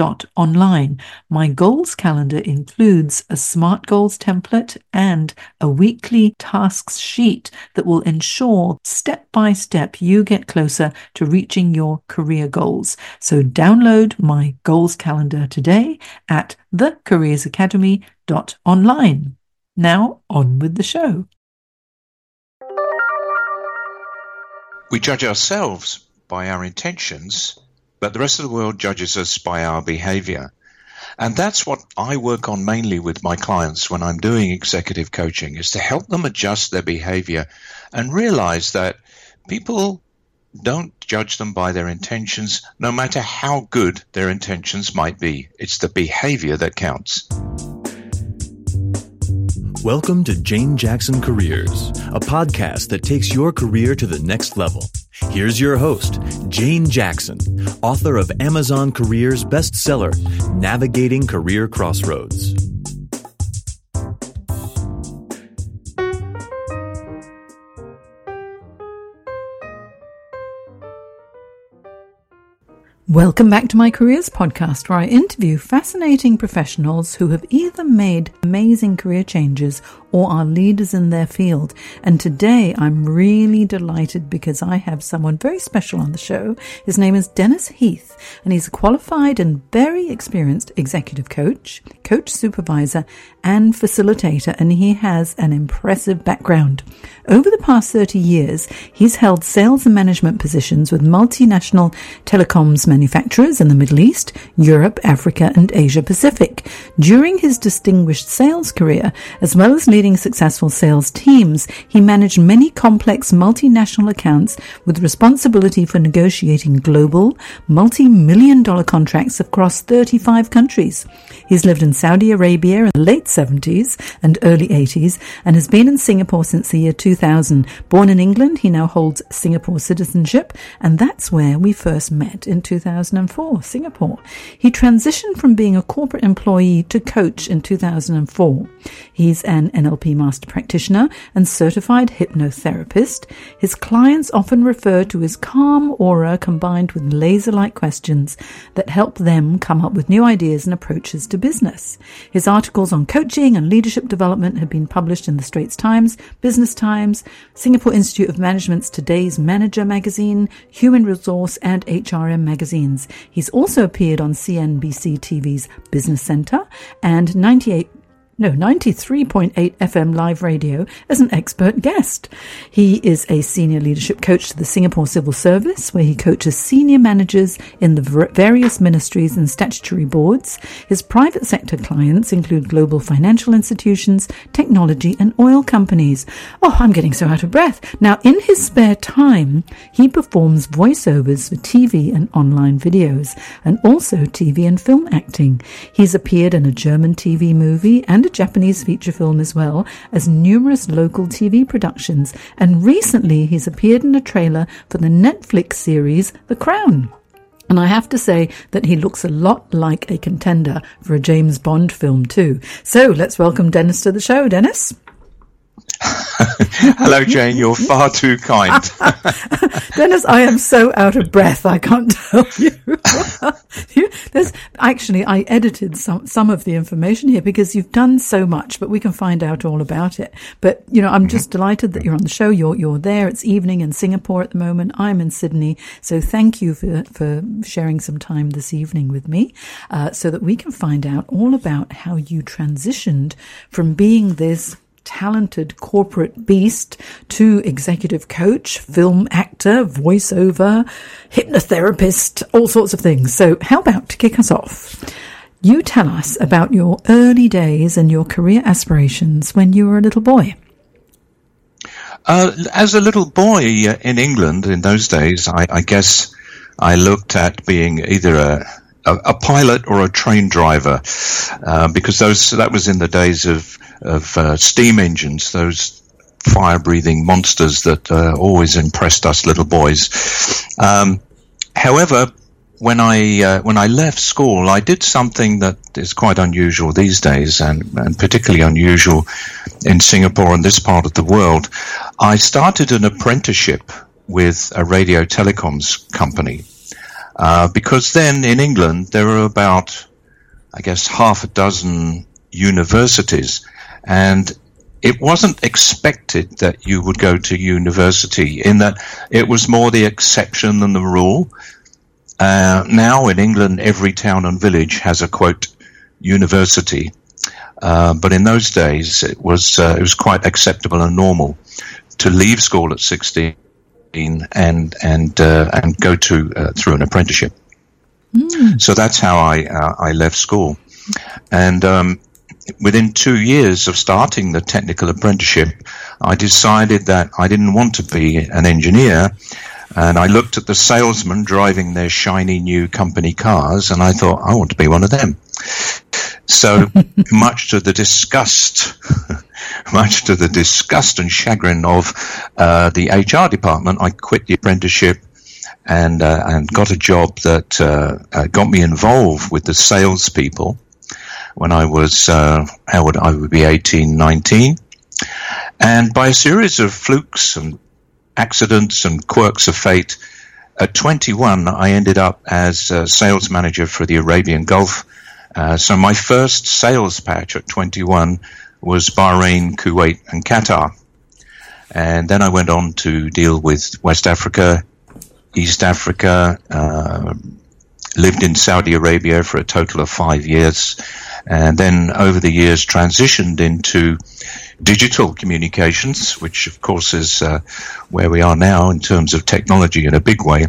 online. My goals calendar includes a SMART goals template and a weekly tasks sheet that will ensure step by step you get closer to reaching your career goals. So download my goals calendar today at thecareersacademy.online. Now on with the show. We judge ourselves by our intentions but the rest of the world judges us by our behavior. And that's what I work on mainly with my clients when I'm doing executive coaching is to help them adjust their behavior and realize that people don't judge them by their intentions, no matter how good their intentions might be. It's the behavior that counts. Welcome to Jane Jackson Careers, a podcast that takes your career to the next level. Here's your host, Jane Jackson, author of Amazon Careers bestseller, Navigating Career Crossroads. Welcome back to my Careers podcast, where I interview fascinating professionals who have either made amazing career changes or are leaders in their field. And today I'm really delighted because I have someone very special on the show. His name is Dennis Heath, and he's a qualified and very experienced executive coach, coach supervisor, and facilitator, and he has an impressive background. Over the past 30 years, he's held sales and management positions with multinational telecoms manufacturers in the Middle East, Europe, Africa, and Asia Pacific. During his distinguished sales career, as well as leading successful sales teams, he managed many complex multinational accounts with responsibility for negotiating global, multi-million dollar contracts across 35 countries. He's lived in Saudi Arabia in the late 70s and early 80s and has been in Singapore since the year 2000. Born in England, he now holds Singapore citizenship, and that's where we first met in 2004, Singapore. He transitioned from being a corporate employee to coach in 2004. He's an NLP master practitioner and certified hypnotherapist. His clients often refer to his calm aura combined with laser like questions that help them come up with new ideas and approaches to business. His articles on coaching and leadership development have been published in the Straits Times, Business Times, Singapore Institute of Management's Today's Manager magazine, Human Resource, and HRM magazines. He's also appeared on CNBC TV's Business Center and 98 no, 93.8 FM live radio as an expert guest. He is a senior leadership coach to the Singapore Civil Service, where he coaches senior managers in the various ministries and statutory boards. His private sector clients include global financial institutions, technology, and oil companies. Oh, I'm getting so out of breath. Now, in his spare time, he performs voiceovers for TV and online videos, and also TV and film acting. He's appeared in a German TV movie and a Japanese feature film as well as numerous local TV productions, and recently he's appeared in a trailer for the Netflix series The Crown. And I have to say that he looks a lot like a contender for a James Bond film too. So let's welcome Dennis to the show. Dennis? Hello, Jane. You're far too kind. Dennis, I am so out of breath. I can't tell you. There's actually I edited some some of the information here because you've done so much, but we can find out all about it. But you know, I'm mm-hmm. just delighted that you're on the show. You're you're there. It's evening in Singapore at the moment. I'm in Sydney, so thank you for for sharing some time this evening with me, uh, so that we can find out all about how you transitioned from being this talented corporate beast to executive coach, film actor, voiceover, hypnotherapist, all sorts of things. So, how about to kick us off? You tell us about your early days and your career aspirations when you were a little boy. Uh, as a little boy uh, in England in those days, I, I guess I looked at being either a a, a pilot or a train driver, uh, because those that was in the days of of uh, steam engines, those fire breathing monsters that uh, always impressed us little boys. Um, however, when I uh, when I left school, I did something that is quite unusual these days, and, and particularly unusual in Singapore and this part of the world. I started an apprenticeship with a radio telecoms company uh, because then in England there are about, I guess, half a dozen universities, and it wasn't expected that you would go to university. In that it was more the exception than the rule. Uh, now in England, every town and village has a quote university, uh, but in those days it was uh, it was quite acceptable and normal to leave school at sixteen and and uh, and go to uh, through an apprenticeship. Mm. So that's how I uh, I left school, and um, within two years of starting the technical apprenticeship, I decided that I didn't want to be an engineer. And I looked at the salesmen driving their shiny new company cars, and I thought, I want to be one of them. So, much to the disgust, much to the disgust and chagrin of uh, the HR department, I quit the apprenticeship and uh, and got a job that uh, uh got me involved with the salespeople when I was uh, how would I would be 18, 19. And by a series of flukes and accidents and quirks of fate, at 21, I ended up as sales manager for the Arabian Gulf. Uh, so my first sales patch at 21 was Bahrain, Kuwait, and Qatar. And then I went on to deal with West Africa, East Africa, uh, lived in Saudi Arabia for a total of five years, and then over the years transitioned into digital communications, which of course is uh, where we are now in terms of technology in a big way.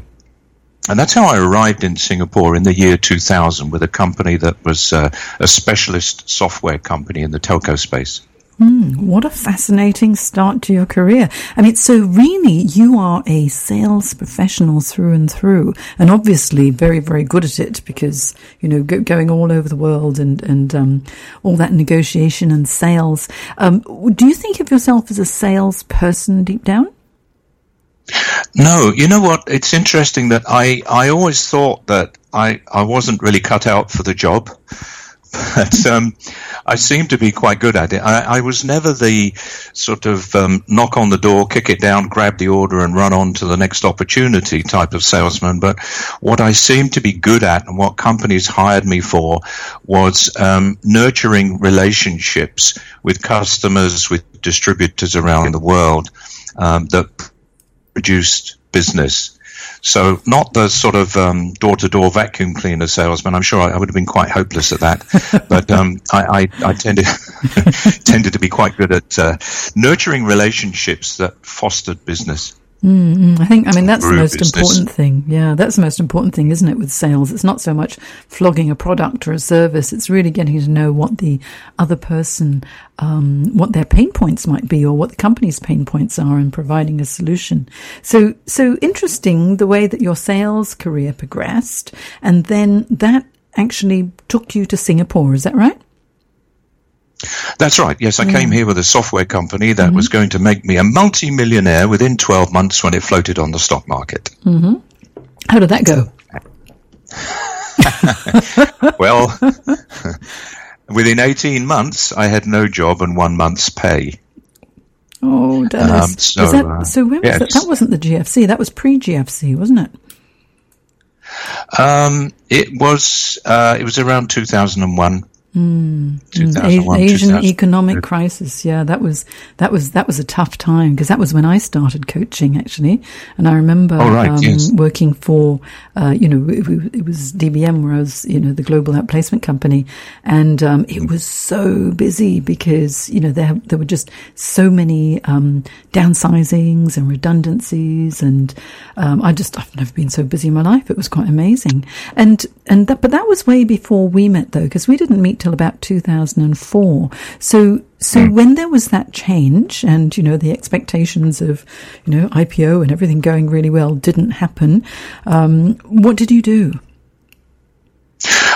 And that's how I arrived in Singapore in the year 2000 with a company that was uh, a specialist software company in the telco space. Mm, what a fascinating start to your career. I mean, so really, you are a sales professional through and through, and obviously very, very good at it because, you know, go, going all over the world and, and um, all that negotiation and sales. Um, do you think of yourself as a salesperson deep down? No, you know what? It's interesting that I, I always thought that I, I wasn't really cut out for the job, but um, I seem to be quite good at it. I, I was never the sort of um, knock on the door, kick it down, grab the order, and run on to the next opportunity type of salesman. But what I seemed to be good at and what companies hired me for was um, nurturing relationships with customers, with distributors around the world um, that produced business. So not the sort of door to door vacuum cleaner salesman. I'm sure I, I, would have been quite hopeless at that, but um, I, I, I, tended tended to be quite good at uh, nurturing relationships that fostered business. Mm-hmm. I think, I mean, that's the most business. important thing. Yeah, that's the most important thing, isn't it, with sales? It's not so much flogging a product or a service, it's really getting to know what the other person, um, what their pain points might be or what the company's pain points are and providing a solution. So, so interesting the way that your sales career progressed and then that actually took you to Singapore, is that right? That's right. Yes, I mm. came here with a software company that mm-hmm. was going to make me a multi-millionaire within 12 months when it floated on the stock market. Mm-hmm. How did that go? well, within 18 months, I had no job and one month's pay. Oh, Dennis. Um, so, that, uh, so when was that? That wasn't the GFC. That was pre-GFC, wasn't it? Um, it was. Uh, it was around 2001. Mm, Asian economic crisis. Yeah, that was that was that was a tough time because that was when I started coaching actually, and I remember oh, right, um, yes. working for uh, you know it, it, was DBM where I was you know the global outplacement company, and um, it mm. was so busy because you know there there were just so many um, downsizings and redundancies, and um, I just I've never been so busy in my life. It was quite amazing, and and that, but that was way before we met though because we didn't meet till about 2004. So, so mm. when there was that change and, you know, the expectations of, you know, IPO and everything going really well didn't happen, um, what did you do?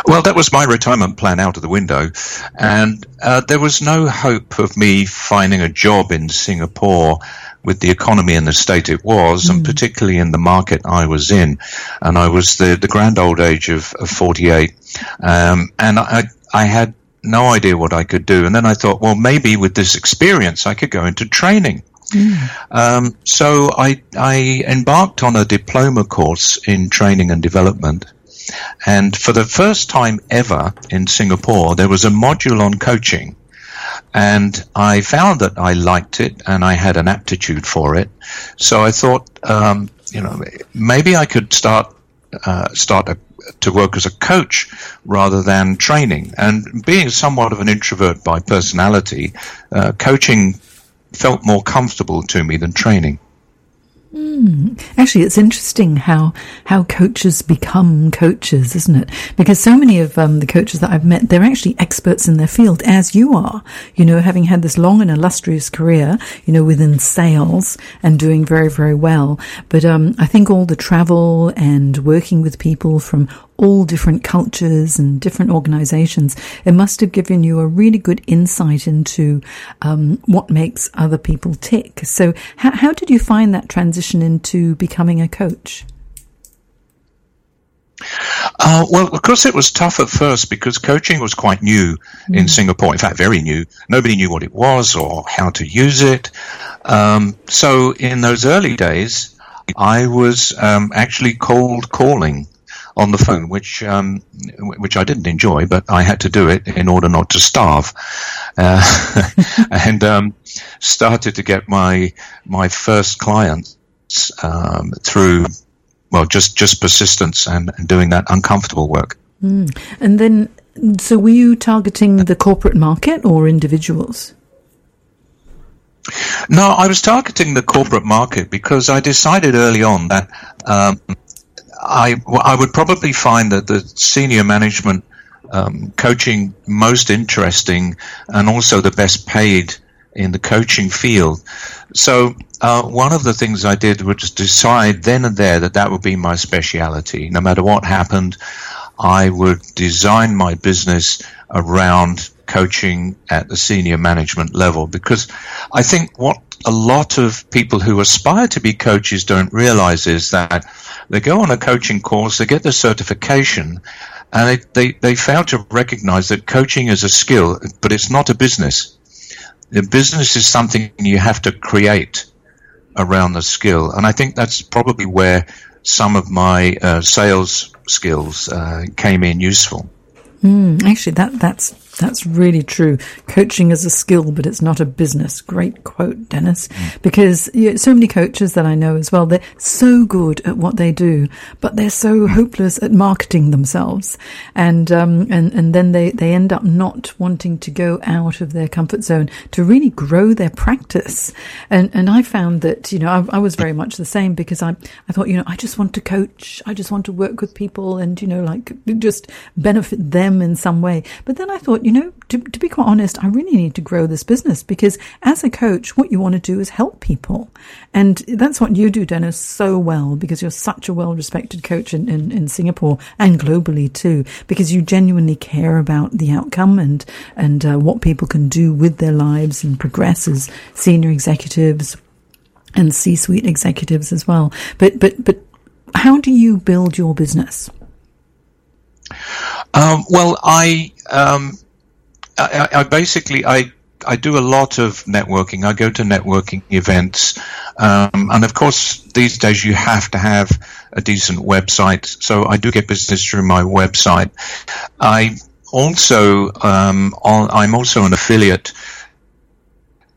Well, that was my retirement plan out of the window, and uh, there was no hope of me finding a job in Singapore with the economy in the state it was, mm. and particularly in the market I was in. And I was the, the grand old age of, of 48, um, and I, I had no idea what I could do. And then I thought, well, maybe with this experience, I could go into training. Mm. Um, so I, I embarked on a diploma course in training and development and for the first time ever in Singapore, there was a module on coaching. And I found that I liked it and I had an aptitude for it. So I thought, um, you know, maybe I could start uh, start a, to work as a coach rather than training. And being somewhat of an introvert by personality, uh, coaching felt more comfortable to me than training. Mm. Actually, it's interesting how how coaches become coaches, isn't it? Because so many of um, the coaches that I've met, they're actually experts in their field, as you are. You know, having had this long and illustrious career, you know, within sales and doing very very well. But um, I think all the travel and working with people from all different cultures and different organizations, it must have given you a really good insight into um, what makes other people tick. So, how, how did you find that transition into becoming a coach? Uh, well, of course, it was tough at first because coaching was quite new mm. in Singapore. In fact, very new. Nobody knew what it was or how to use it. Um, so, in those early days, I was um, actually cold calling on the phone, which um, which I didn't enjoy, but I had to do it in order not to starve, uh, and um, started to get my my first clients um, through well just just persistence and, and doing that uncomfortable work. Mm. And then, so were you targeting the corporate market or individuals? No, I was targeting the corporate market because I decided early on that um, I, I would probably find that the senior management um, coaching most interesting and also the best paid in the coaching field. So uh, one of the things I did was decide then and there that that would be my speciality. No matter what happened, I would design my business around coaching at the senior management level because I think what a lot of people who aspire to be coaches don't realize is that they go on a coaching course, they get the certification, and they, they, they fail to recognize that coaching is a skill, but it's not a business. The business is something you have to create around the skill. And I think that's probably where some of my uh, sales skills uh, came in useful. Mm, actually, that that's that's really true. Coaching is a skill, but it's not a business. Great quote, Dennis. Mm. Because you know, so many coaches that I know as well, they're so good at what they do, but they're so hopeless at marketing themselves. And, um, and, and then they, they end up not wanting to go out of their comfort zone to really grow their practice. And, and I found that, you know, I, I was very much the same because I, I thought, you know, I just want to coach. I just want to work with people and, you know, like just benefit them in some way. But then I thought, you you know, to, to be quite honest, I really need to grow this business because as a coach, what you want to do is help people. And that's what you do, Dennis, so well because you're such a well respected coach in, in, in Singapore and globally too, because you genuinely care about the outcome and, and uh, what people can do with their lives and progress as senior executives and C-suite executives as well. But, but, but how do you build your business? Um, well, I um, I, I basically I I do a lot of networking. I go to networking events, um, and of course, these days you have to have a decent website. So I do get business through my website. I also um, I'm also an affiliate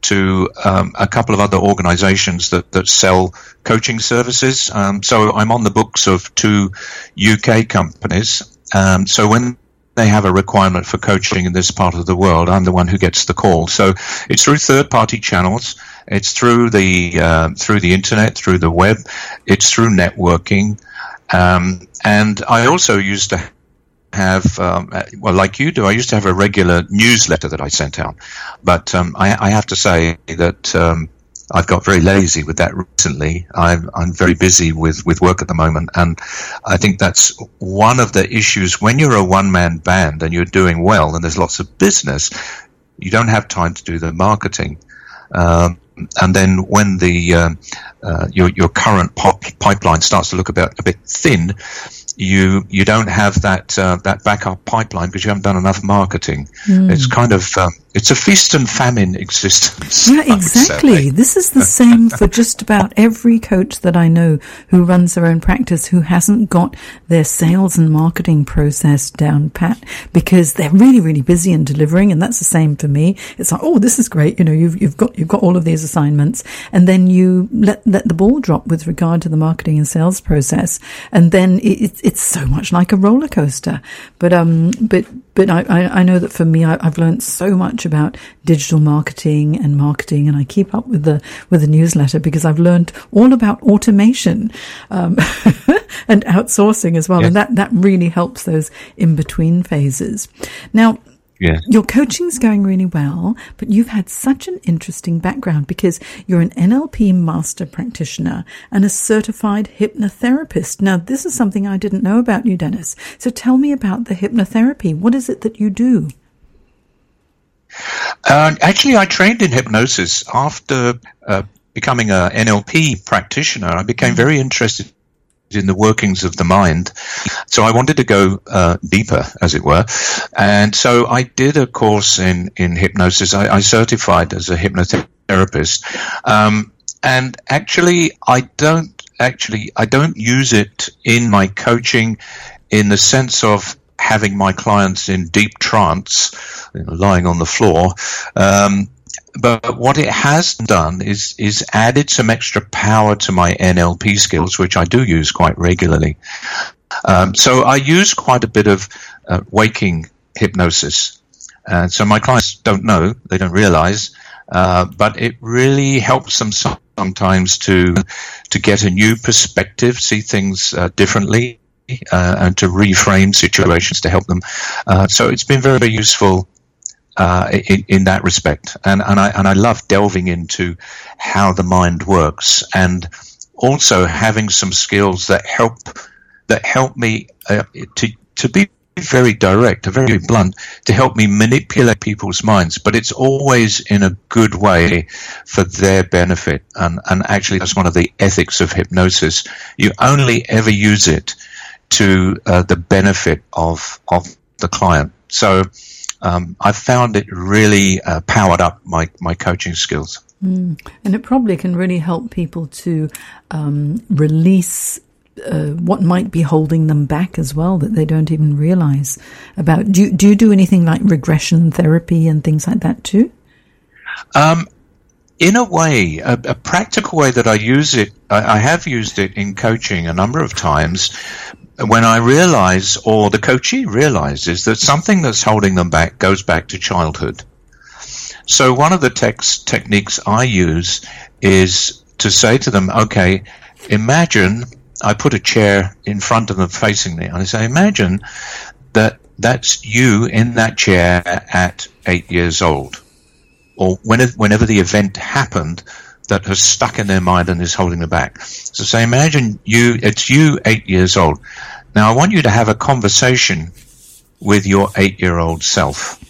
to um, a couple of other organizations that, that sell coaching services. Um, so I'm on the books of two UK companies. Um, so when they have a requirement for coaching in this part of the world, I'm the one who gets the call. So it's through third-party channels. It's through the uh, through the internet, through the web. It's through networking, um, and I also used to have um, well, like you do. I used to have a regular newsletter that I sent out, but um, I, I, have to say that um, I've got very lazy with that recently. I'm, I'm very busy with, with work at the moment. And I think that's one of the issues when you're a one man band and you're doing well and there's lots of business, you don't have time to do the marketing. Um, and then when the uh, uh, your your current pop- pipeline starts to look a bit a bit thin, you you don't have that uh, that backup pipeline because you haven't done enough marketing. Mm. It's kind of um, it's a feast and famine existence. Yeah, exactly. This is the same for just about every coach that I know who runs their own practice who hasn't got their sales and marketing process down pat because they're really really busy in delivering, and that's the same for me. It's like, oh, this is great. You know, you've you've got you've got all of these assignments, and then you let let the ball drop with regard to the marketing and sales process, and then it, it's so much like a roller coaster. But um, but but I, I, know that for me, I, have learned so much about digital marketing and marketing, and I keep up with the with the newsletter because I've learned all about automation um, and outsourcing as well, yes. and that that really helps those in between phases. Now yeah. Your coaching's going really well, but you've had such an interesting background because you're an NLP master practitioner and a certified hypnotherapist. Now, this is something I didn't know about you, Dennis. So tell me about the hypnotherapy. What is it that you do? Uh, actually, I trained in hypnosis after uh, becoming an NLP practitioner. I became mm-hmm. very interested in the workings of the mind. So I wanted to go uh, deeper, as it were. And so I did a course in, in hypnosis. I, I certified as a hypnotherapist. Um, and actually, I don't actually, I don't use it in my coaching in the sense of having my clients in deep trance, you know, lying on the floor. Um, but what it has done is is added some extra power to my NLP skills, which I do use quite regularly. Um, so I use quite a bit of uh, waking hypnosis, and so my clients don't know, they don't realize, uh, but it really helps them sometimes to to get a new perspective, see things uh, differently. Uh, and to reframe situations to help them. Uh, so it's been very, very useful uh, in, in, that respect. And, and I, and I love delving into how the mind works and also having some skills that help, that help me uh, to, to be very direct, very blunt, to help me manipulate people's minds, but it's always in a good way for their benefit. And, and actually, that's one of the ethics of hypnosis. You only ever use it to uh, the benefit of, of the client. So, um, I've found it really uh, powered up my, my coaching skills. Mm. And it probably can really help people to um, release uh, what might be holding them back as well that they don't even realize about. Do you, do you do anything like regression therapy and things like that too? Um, in a way, a, a, practical way that I use it, I, I, have used it in coaching a number of times, when I realize, or the coachee realizes, that something that's holding them back goes back to childhood. So one of the text techniques I use is to say to them, okay, imagine I put a chair in front of them facing me, and I say, imagine that that's you in that chair at eight years old, or whenever the event happened that has stuck in their mind and is holding them back. So say, imagine you, it's you eight years old. Now I want you to have a conversation with your eight year old self.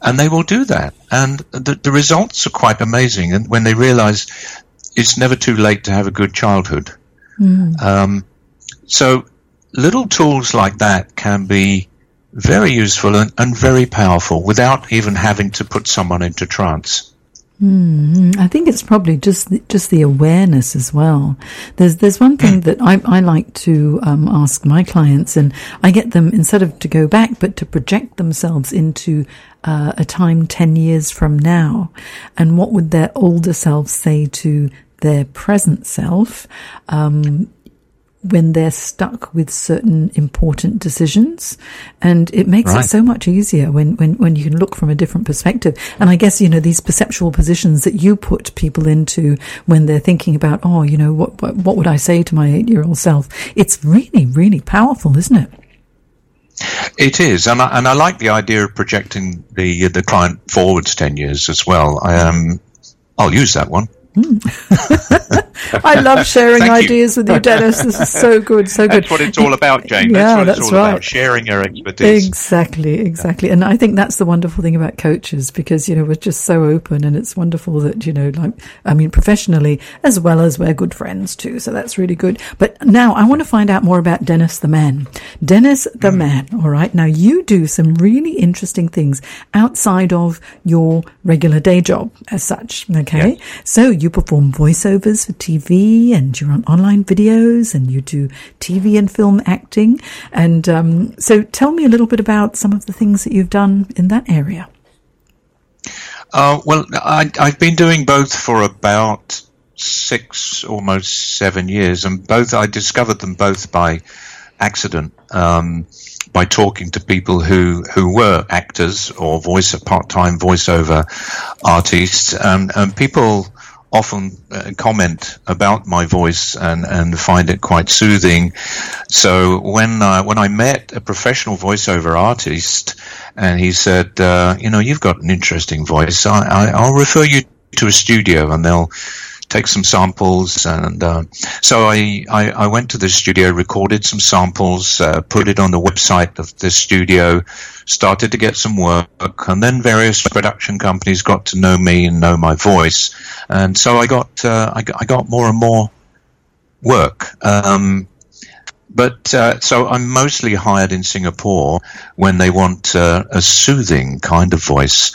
And they will do that. And the, the results are quite amazing. And when they realize it's never too late to have a good childhood. Mm. Um, so little tools like that can be very useful and, and very powerful without even having to put someone into trance. Mm, I think it's probably just the, just the awareness as well. There's there's one thing that I, I like to um, ask my clients, and I get them instead of to go back, but to project themselves into uh, a time ten years from now, and what would their older self say to their present self? Um, when they're stuck with certain important decisions. And it makes right. it so much easier when, when, when you can look from a different perspective. And I guess, you know, these perceptual positions that you put people into when they're thinking about, oh, you know, what, what, what would I say to my eight year old self? It's really, really powerful, isn't it? It is, and I, and I like the idea of projecting the the client forwards ten years as well. I, um, I'll use that one. I love sharing ideas with you, Dennis. This is so good, so good. That's what it's all about, Jane. That's Yeah, what that's it's all right. about, sharing your expertise. Exactly, exactly. And I think that's the wonderful thing about coaches because, you know, we're just so open and it's wonderful that, you know, like, I mean, professionally as well as we're good friends too. So that's really good. But now I want to find out more about Dennis the man. Dennis the hmm. man. All right. Now you do some really interesting things outside of your regular day job as such. Okay. So you perform voiceovers for TV and you're on online videos and you do TV and film acting. And um, so tell me a little bit about some of the things that you've done in that area. Uh, well, I, I've been doing both for about six, almost seven years, and both I discovered them both by accident. Um, by talking to people who, who were actors or voice part-time voiceover artists, um, and people often uh, comment about my voice and, and find it quite soothing. So when uh, when I met a professional voiceover artist, and he said, uh, you know, you've got an interesting voice. I, I, I'll refer you to a studio, and they'll take some samples. And uh, so I, I, I went to the studio, recorded some samples, uh, put it on the website of the studio, started to get some work, and then various production companies got to know me and know my voice, and so I got uh, I, I got more and more work. Um, but uh, so I'm mostly hired in Singapore when they want uh, a soothing kind of voice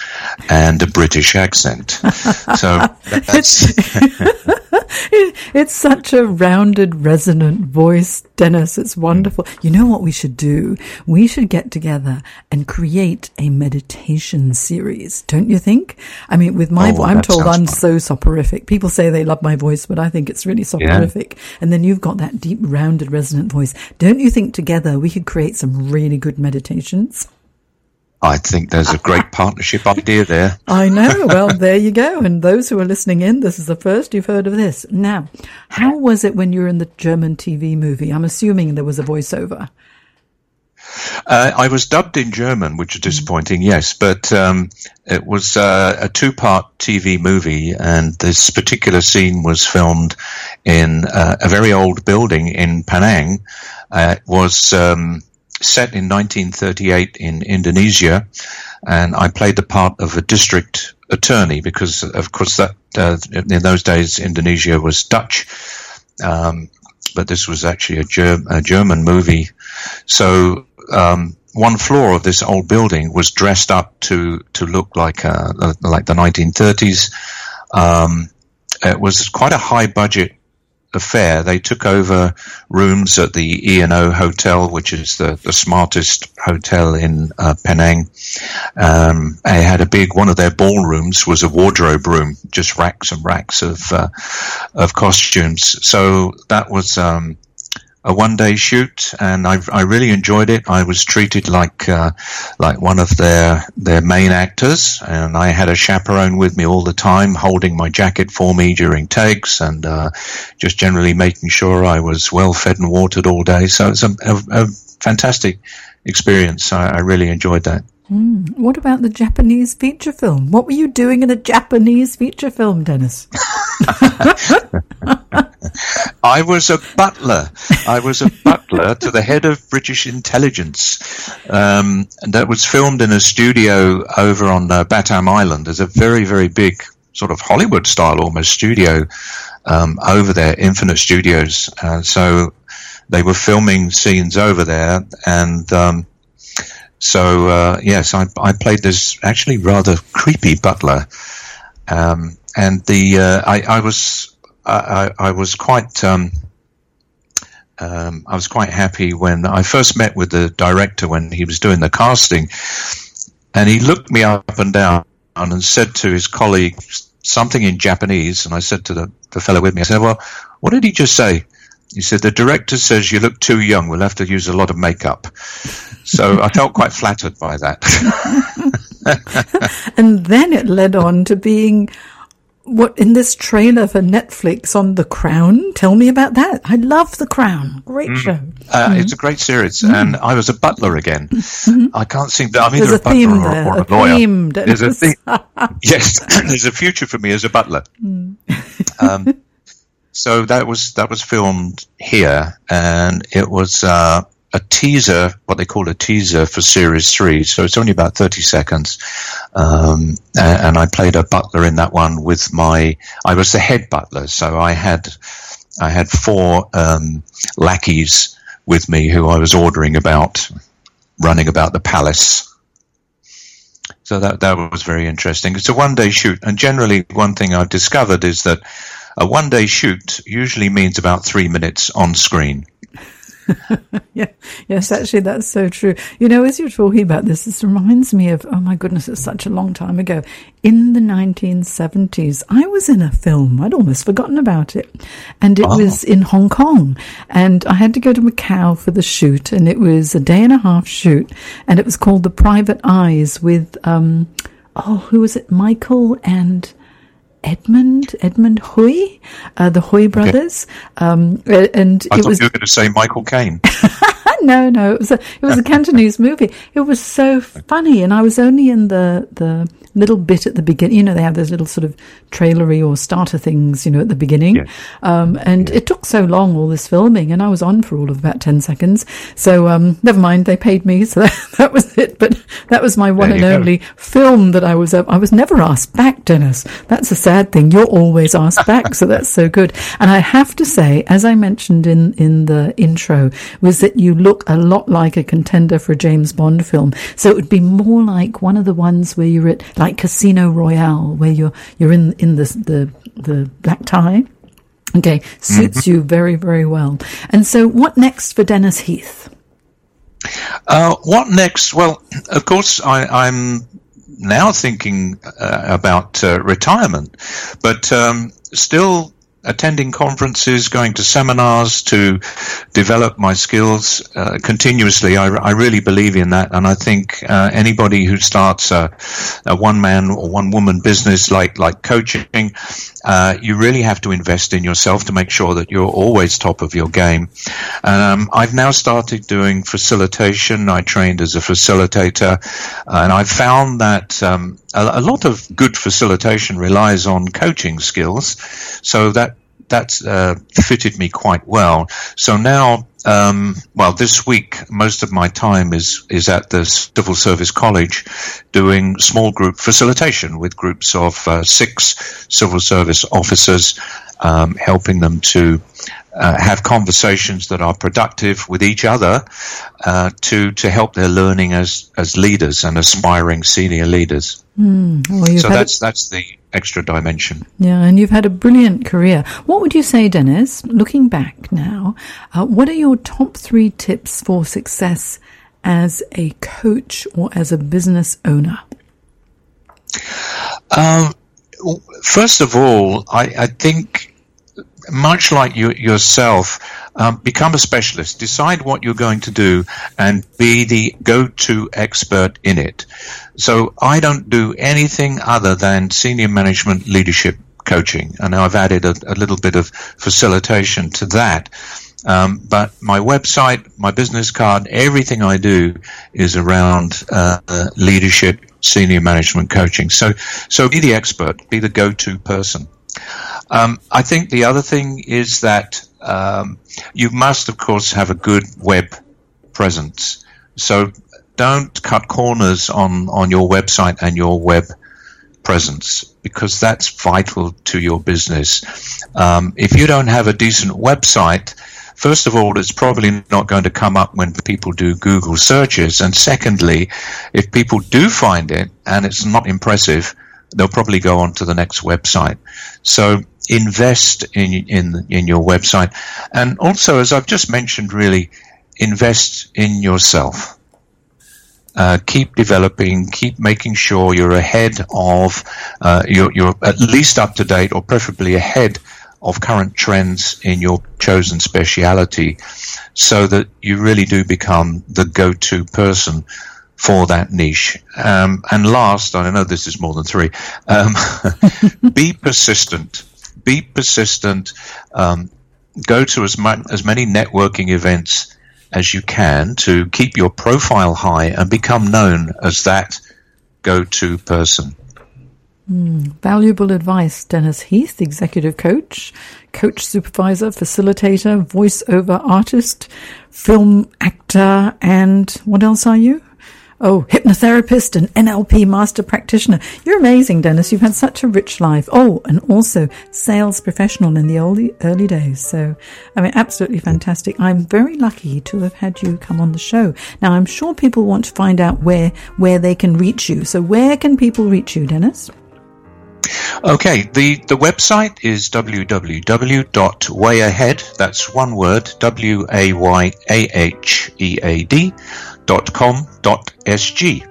and a British accent. so that's it's such a rounded, resonant voice, Dennis. It's wonderful. You know what we should do? We should get together and create a meditation series, don't you think? I mean, with my Oh, voice, I'm told I'm fun. so soporific. People say they love my voice, but I think it's really soporific. And then you've got that deep, rounded, resonant voice. Don't you think together we could create some really good meditations? I think there's a great partnership idea there. I know. Well, there you go. And those who are listening in, this is the first you've heard of this. Now, how was it when you were in the German TV movie? I'm assuming there was a voiceover. Uh, I was dubbed in German, which is disappointing, yes, but um, it was uh, a two part TV movie, and this particular scene was filmed in uh, a very old building in Penang. Uh, it was um, set in 1938 in Indonesia, and I played the part of a district attorney because, of course, that uh, in those days Indonesia was Dutch. Um, but this was actually a, a German movie. So um, one floor of this old building was dressed up to to look like uh, like the 1930s. Um, it was quite a high budget affair. They took over rooms at the E and O Hotel, which is the, the smartest hotel in uh, Penang. Um, they had a big one of their ballrooms was a wardrobe room, just racks and racks of uh, of costumes. So that was um, a one day shoot, and I, I really enjoyed it. I was treated like uh, like one of their their main actors, and I had a chaperone with me all the time, holding my jacket for me during takes, and uh, just generally making sure I was well fed and watered all day. So it's a, a, a fantastic experience. I, I really enjoyed that. What about the Japanese feature film? What were you doing in a Japanese feature film, Dennis? I was a butler. I was a butler to the head of British intelligence. Um, and that was filmed in a studio over on uh, Batam Island. There's a very, very big sort of Hollywood style almost studio um, over there, Infinite Studios. Uh, so they were filming scenes over there. And um, so, uh, yes, I, I played this actually rather creepy butler. Um, and the uh, I, I was I, I I was quite um, um, I was quite happy when I first met with the director when he was doing the casting, and he looked me up and down and said to his colleague something in Japanese, and I said to the, the fellow with me, I said, "Well, what did he just say?" He said, "The director says you look too young. We'll have to use a lot of makeup." So I felt quite flattered by that. And then it led on to being what in this trailer for Netflix on The Crown. Tell me about that. I love The Crown. Great show. Uh, It's a great series, and I was a butler again. I can't seem. To. I'm either There's a a butler theme or, there. or a a lawyer. theme, There's a thing. yes, there's a future for me as a butler. Um, so that was that was filmed here, and it was uh, a teaser, what they call a teaser for series three. So it's only about thirty seconds, um, and I played a butler in that one with my. I was the head butler, so I had I had four um, lackeys with me who I was ordering about, running about the palace. So that that was very interesting. It's a one day shoot, and generally, one thing I've discovered is that a one day shoot usually means about three minutes on screen. yeah, yes, actually, that's so true. You know, as you're talking about this, this reminds me of oh my goodness, it's such a long time ago. In the 1970s, I was in a film. I'd almost forgotten about it, and it oh. was in Hong Kong. And I had to go to Macau for the shoot, and it was a day and a half shoot, and it was called The Private Eyes with um, oh, who was it? Michael and Edmund Edmund Hui, uh, the Hui brothers, okay. um, and I thought was. You were going to say Michael Caine. no, no, it was a it was a Cantonese movie. It was so funny, and I was only in the the little bit at the beginning. You know, they have those little sort of trailery or starter things, you know, at the beginning. Yeah. Um, and yeah. it took so long, all this filming, and I was on for all of about 10 seconds. So, um, never mind, they paid me, so that, that was it. But that was my one and only film that I was, uh, I was never asked back, Dennis. That's a sad thing. You're always asked back, so that's so good. And I have to say, as I mentioned in, in the intro, was that you look a lot like a contender for a James Bond film. So it would be more like one of the ones where you're at, like Casino Royale, where you're, you're in, in the, the, the black tie. Okay, suits mm-hmm. you very, very well. And so, what next for Dennis Heath? Uh, what next? Well, of course, I, am now thinking uh, about uh, retirement, but um, still attending conferences, going to seminars to develop my skills uh, continuously. I, I, really believe in that, and I think uh, anybody who starts a, a, one man or one woman business like like coaching, uh, you really have to invest in yourself to make sure that you're always top of your game. Um, I've now started doing facilitation. I trained as a facilitator, and I've found that. Um, a, a lot of good facilitation relies on coaching skills, so that that's uh, fitted me quite well. So now, um, well, this week most of my time is is at the Civil Service College, doing small group facilitation with groups of uh, six civil service officers, um, helping them to uh, have conversations that are productive with each other uh, to to help their learning as as leaders and aspiring senior leaders. Mm. Well, so that's that's the extra dimension. Yeah, and you've had a brilliant career. What would you say, Dennis? Looking back now, uh, what are your top three tips for success as a coach or as a business owner? Um, first of all, I, I think much like you yourself, um, become a specialist. Decide what you're going to do and be the go-to expert in it. So I don't do anything other than senior management leadership coaching, and I've added a, a little bit of facilitation to that. Um, but my website, my business card, everything I do is around uh, leadership, senior management coaching. So, so be the expert, be the go-to person. Um, I think the other thing is that um, you must, of course, have a good web presence. So don't cut corners on, on your website and your web presence because that's vital to your business. Um, if you don't have a decent website, first of all, it's probably not going to come up when people do Google searches. And secondly, if people do find it and it's not impressive, they'll probably go on to the next website. So invest in in in your website, and also, as I've just mentioned, really invest in yourself. Uh, keep developing, keep making sure you're ahead of, uh, you're, you're at least up to date, or preferably ahead of current trends in your chosen speciality, so that you really do become the go-to person for that niche. Um, and last, I know this is more than three, um, be persistent. Be persistent. Um, go to as, mu- as many networking events as you can to keep your profile high and become known as that go to person. Mm, valuable advice, Dennis Heath, executive coach, coach supervisor, facilitator, voiceover artist, film actor, and what else are you? Oh, hypnotherapist and NLP master practitioner. You're amazing, Dennis. You've had such a rich life. Oh, and also sales professional in the early, early days. So, I mean, absolutely fantastic. I'm very lucky to have had you come on the show. Now, I'm sure people want to find out where, where they can reach you. So where can people reach you, Dennis? Okay, the, the website is www.wayahead, that's one word, W A Y A H E A D, dot com dot sg.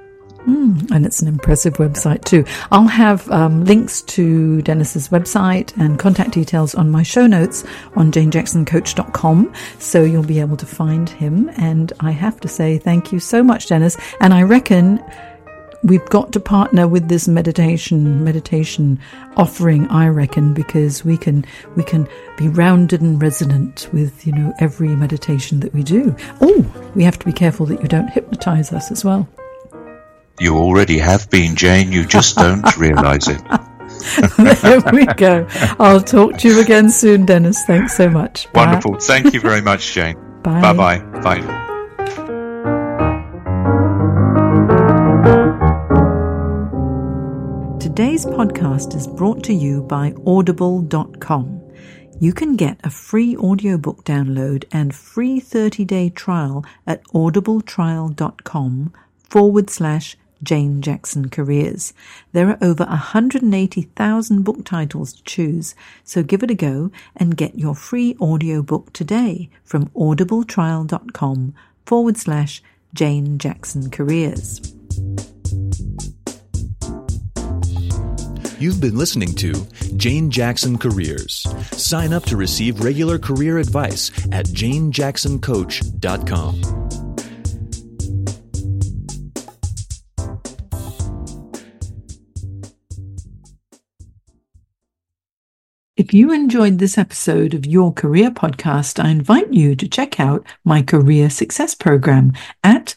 Mm, and it's an impressive website too. I'll have um, links to Dennis's website and contact details on my show notes on janejacksoncoach.com, so you'll be able to find him. And I have to say thank you so much, Dennis. And I reckon we've got to partner with this meditation meditation offering i reckon because we can we can be rounded and resonant with you know every meditation that we do. Oh we have to be careful that you don't hypnotize us as well. You already have been jane. You just don't realize it. There we go. I'll talk to you again soon dennis. Thanks so much. Wonderful. Thank you very much jane. Bye. Bye bye bye Today's podcast is brought to you by Audible.com. You can get a free audiobook download and free 30 day trial at audibletrial.com forward slash Jane Jackson Careers. There are over 180,000 book titles to choose, so give it a go and get your free audiobook today from audibletrial.com forward slash Jane Jackson Careers. You've been listening to Jane Jackson Careers. Sign up to receive regular career advice at janejacksoncoach.com. If you enjoyed this episode of Your Career Podcast, I invite you to check out my Career Success Program at